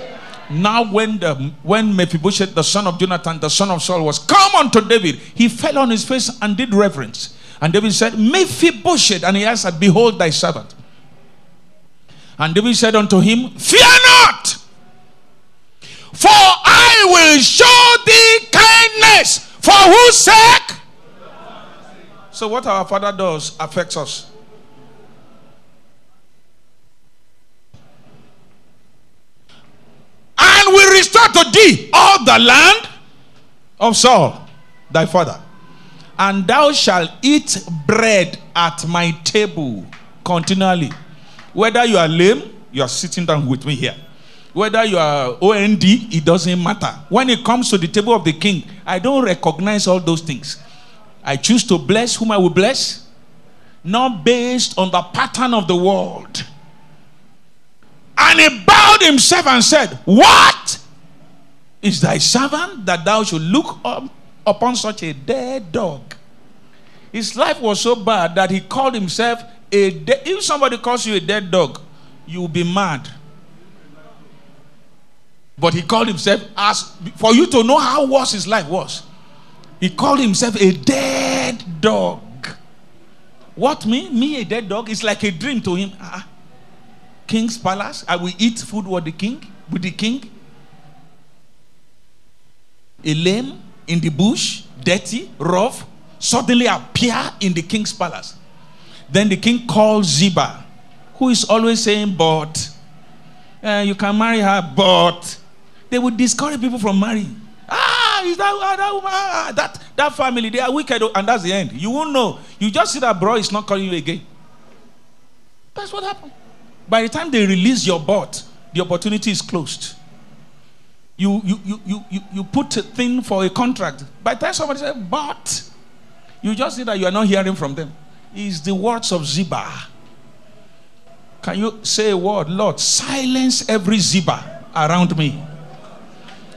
Now, when the when Mephibosheth, the son of Jonathan, the son of Saul, was come unto David, he fell on his face and did reverence. And David said, Mephibosheth, and he answered, Behold thy servant. And David said unto him, Fear not, for I will show thee kindness. For whose sake? So, what our Father does affects us. And will restore to thee all the land of Saul, thy father. And thou shalt eat bread at my table continually. Whether you are lame, you are sitting down with me here. Whether you are OND, it doesn't matter. When it comes to the table of the king, I don't recognize all those things. I choose to bless whom I will bless, not based on the pattern of the world. And he bowed himself and said, What is thy servant that thou should look up upon such a dead dog? His life was so bad that he called himself a de- if somebody calls you a dead dog, you will be mad. But he called himself as for you to know how worse his life was. He called himself a dead dog. What me? Me a dead dog? It's like a dream to him. Uh-uh. King's palace. I will eat food with the king. With the king. A lame in the bush, dirty, rough, suddenly appear in the king's palace. Then the king calls Ziba, who is always saying, But uh, you can marry her, but they would discourage people from marrying. Ah, is that, ah, that, woman, ah, that, that family, they are wicked, oh, and that's the end. You won't know. You just see that bro is not calling you again. That's what happened. By the time they release your bot, the opportunity is closed. You, you, you, you, you, you put a thing for a contract. By the time somebody says, but, you just see that you are not hearing from them. It's the words of Ziba. Can you say a word? Lord, silence every Ziba around me.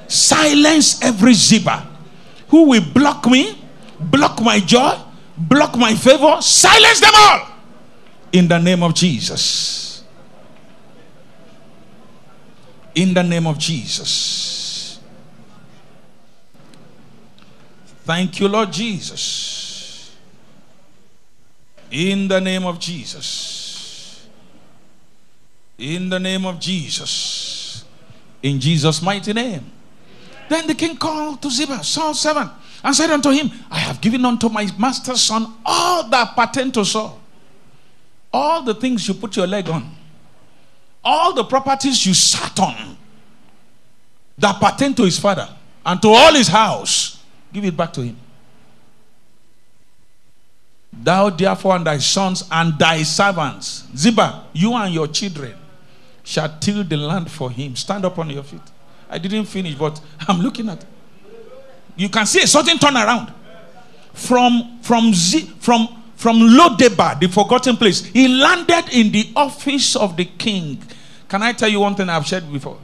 Silence every Ziba who will block me, block my joy, block my favor. Silence them all in the name of Jesus. In the name of Jesus. Thank you, Lord Jesus. In the name of Jesus. In the name of Jesus. In Jesus' mighty name. Then the king called to Ziba, Saul's servant, and said unto him, I have given unto my master's son all that pertain to Saul. All the things you put your leg on, all the properties you sat on that pertain to his father and to all his house, give it back to him. Thou therefore and thy sons and thy servants, Ziba, you and your children, shall till the land for him. Stand up on your feet. I didn't finish, but I'm looking at. You can see a certain turnaround. From from Z, from from Lodebar, the forgotten place, he landed in the office of the king. Can I tell you one thing I've shared before?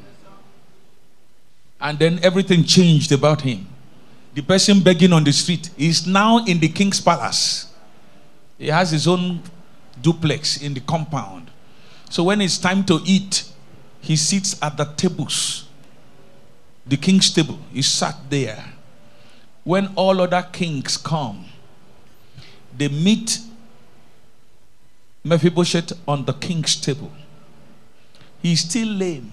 And then everything changed about him. The person begging on the street is now in the king's palace. He has his own duplex in the compound. So when it's time to eat, he sits at the tables the king's table. He sat there. When all other kings come, they meet Mephibosheth on the king's table. He's still lame.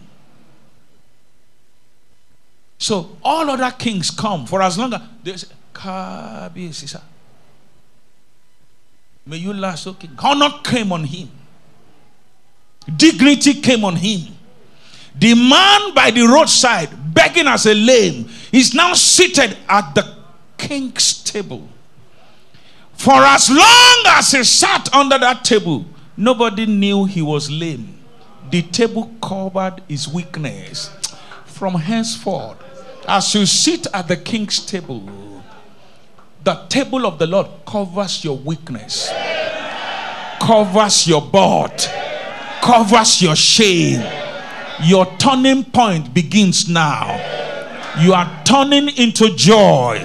So all other kings come for as long as they say, May you last, okay. Honor came on him. Dignity came on him. The man by the roadside, begging as a lame, is now seated at the king's table. For as long as he sat under that table, nobody knew he was lame. The table covered his weakness. From henceforth, as you sit at the king's table, the table of the Lord covers your weakness, covers your butt, covers your shame your turning point begins now. You are turning into joy.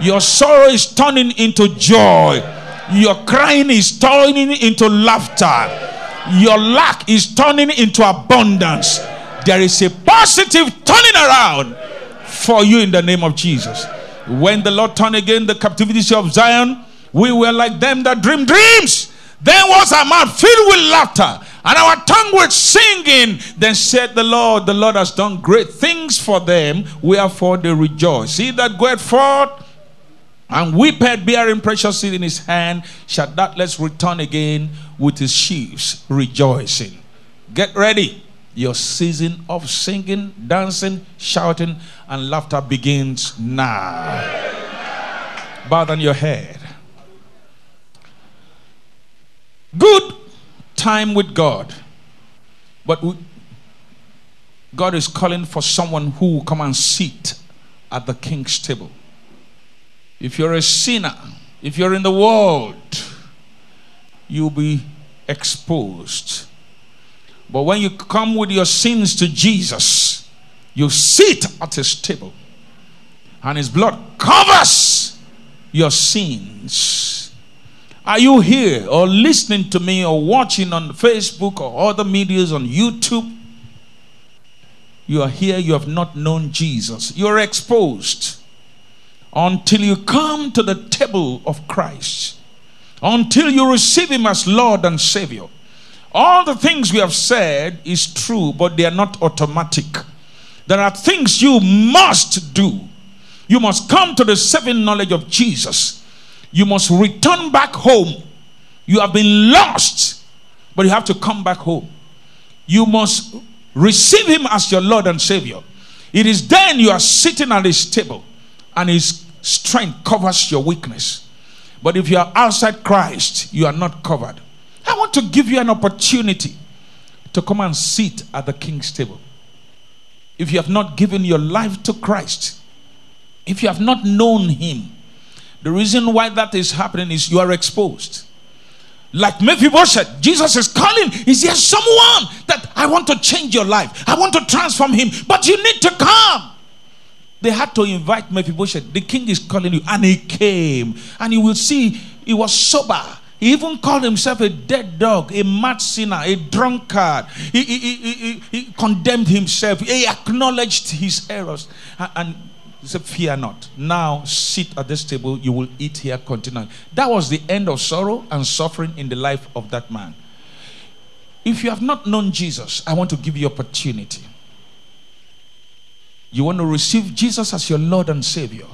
Your sorrow is turning into joy. Your crying is turning into laughter. Your lack is turning into abundance. There is a positive turning around for you in the name of Jesus. When the Lord turned again the captivity of Zion, we were like them that dream dreams. Then was our mouth filled with laughter and our tongue was singing. Then said the Lord, The Lord has done great things for them, wherefore they rejoice. He that goeth forth and weepeth, bearing precious seed in his hand, shall doubtless return again with his sheaves, rejoicing. Get ready. Your season of singing, dancing, shouting, and laughter begins now. Bow down your head. Good time with God. But God is calling for someone who will come and sit at the king's table. If you're a sinner, if you're in the world, you'll be exposed. But when you come with your sins to Jesus, you sit at his table, and his blood covers your sins are you here or listening to me or watching on Facebook or other medias on YouTube? You are here, you have not known Jesus. You're exposed until you come to the table of Christ, until you receive Him as Lord and Savior. All the things we have said is true, but they are not automatic. There are things you must do. You must come to the saving knowledge of Jesus you must return back home. You have been lost, but you have to come back home. You must receive Him as your Lord and Savior. It is then you are sitting at His table, and his strength covers your weakness. But if you are outside Christ, you are not covered. I want to give you an opportunity to come and sit at the king's table. If you have not given your life to Christ, if you have not known him, the reason why that is happening is you are exposed. Like Mephibosheth, Jesus is calling. Is there someone that I want to change your life? I want to transform him, but you need to come. They had to invite Mephibosheth. The king is calling you, and he came. And you will see he was sober. He even called himself a dead dog, a mad sinner, a drunkard. He, he, he, he condemned himself. He acknowledged his errors. And he said, Fear not. Now sit at this table. You will eat here continually. That was the end of sorrow and suffering in the life of that man. If you have not known Jesus, I want to give you opportunity you want to receive Jesus as your Lord and Savior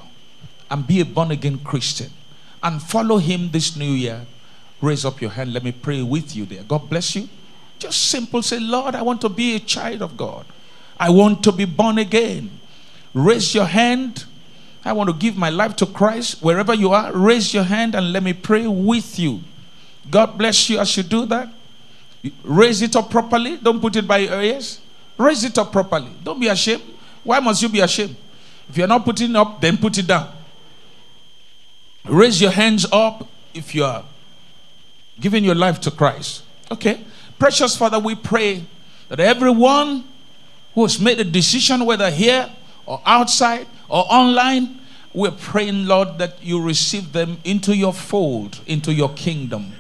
and be a born again Christian and follow Him this new year, raise up your hand. Let me pray with you there. God bless you. Just simple say, Lord, I want to be a child of God. I want to be born again. Raise your hand. I want to give my life to Christ. Wherever you are, raise your hand and let me pray with you. God bless you as you do that. Raise it up properly. Don't put it by your ears. Raise it up properly. Don't be ashamed. Why must you be ashamed? If you're not putting up, then put it down. Raise your hands up if you are giving your life to Christ. Okay. Precious Father, we pray that everyone who has made a decision, whether here or outside or online, we're praying, Lord, that you receive them into your fold, into your kingdom.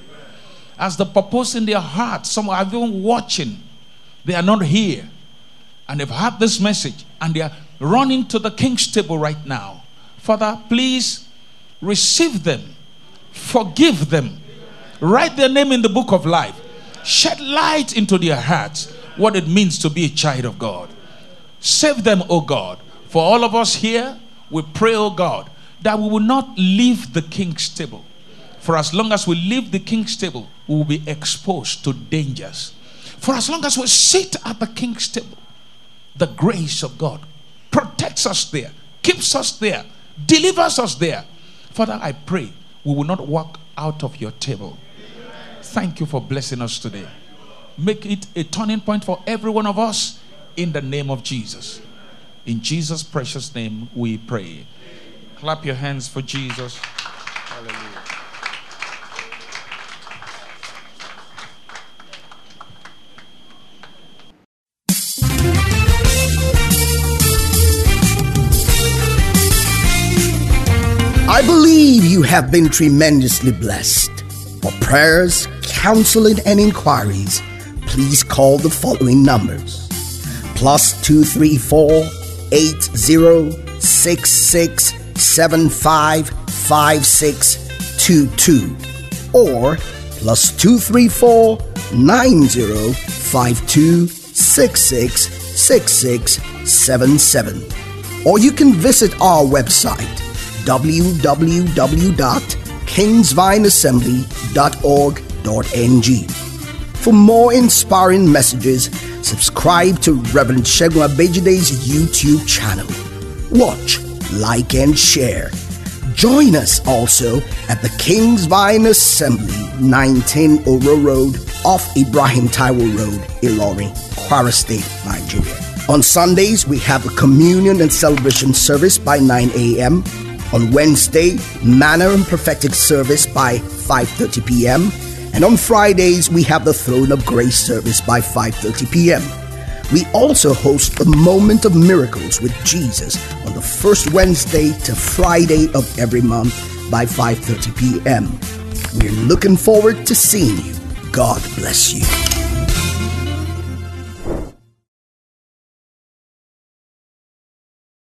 As the purpose in their heart, some are even watching, they are not here and they've heard this message and they are running to the king's table right now. Father, please receive them, forgive them, write their name in the book of life, shed light into their hearts what it means to be a child of God. Save them, O God. For all of us here, we pray, O God, that we will not leave the king's table. For as long as we leave the king's table, we will be exposed to dangers. For as long as we sit at the king's table, the grace of God protects us there, keeps us there, delivers us there. Father, I pray we will not walk out of your table. Thank you for blessing us today. Make it a turning point for every one of us in the name of Jesus. In Jesus' precious name we pray. Clap your hands for Jesus. Have been tremendously blessed. For prayers, counseling, and inquiries, please call the following numbers plus 234 8066755622 or plus 234 9052666677. Or you can visit our website www.kingsvineassembly.org.ng. For more inspiring messages, subscribe to Reverend Segun Abejide's YouTube channel. Watch, like, and share. Join us also at the King's Vine Assembly, 19 Oro Road, off Ibrahim Taiwo Road, Ilorin, Kwara State, Nigeria. On Sundays, we have a communion and celebration service by 9 a.m. On Wednesday, Manna and Prophetic Service by 5:30 p.m. And on Fridays, we have the Throne of Grace service by 5:30 p.m. We also host the Moment of Miracles with Jesus on the first Wednesday to Friday of every month by 5:30 p.m. We're looking forward to seeing you. God bless you.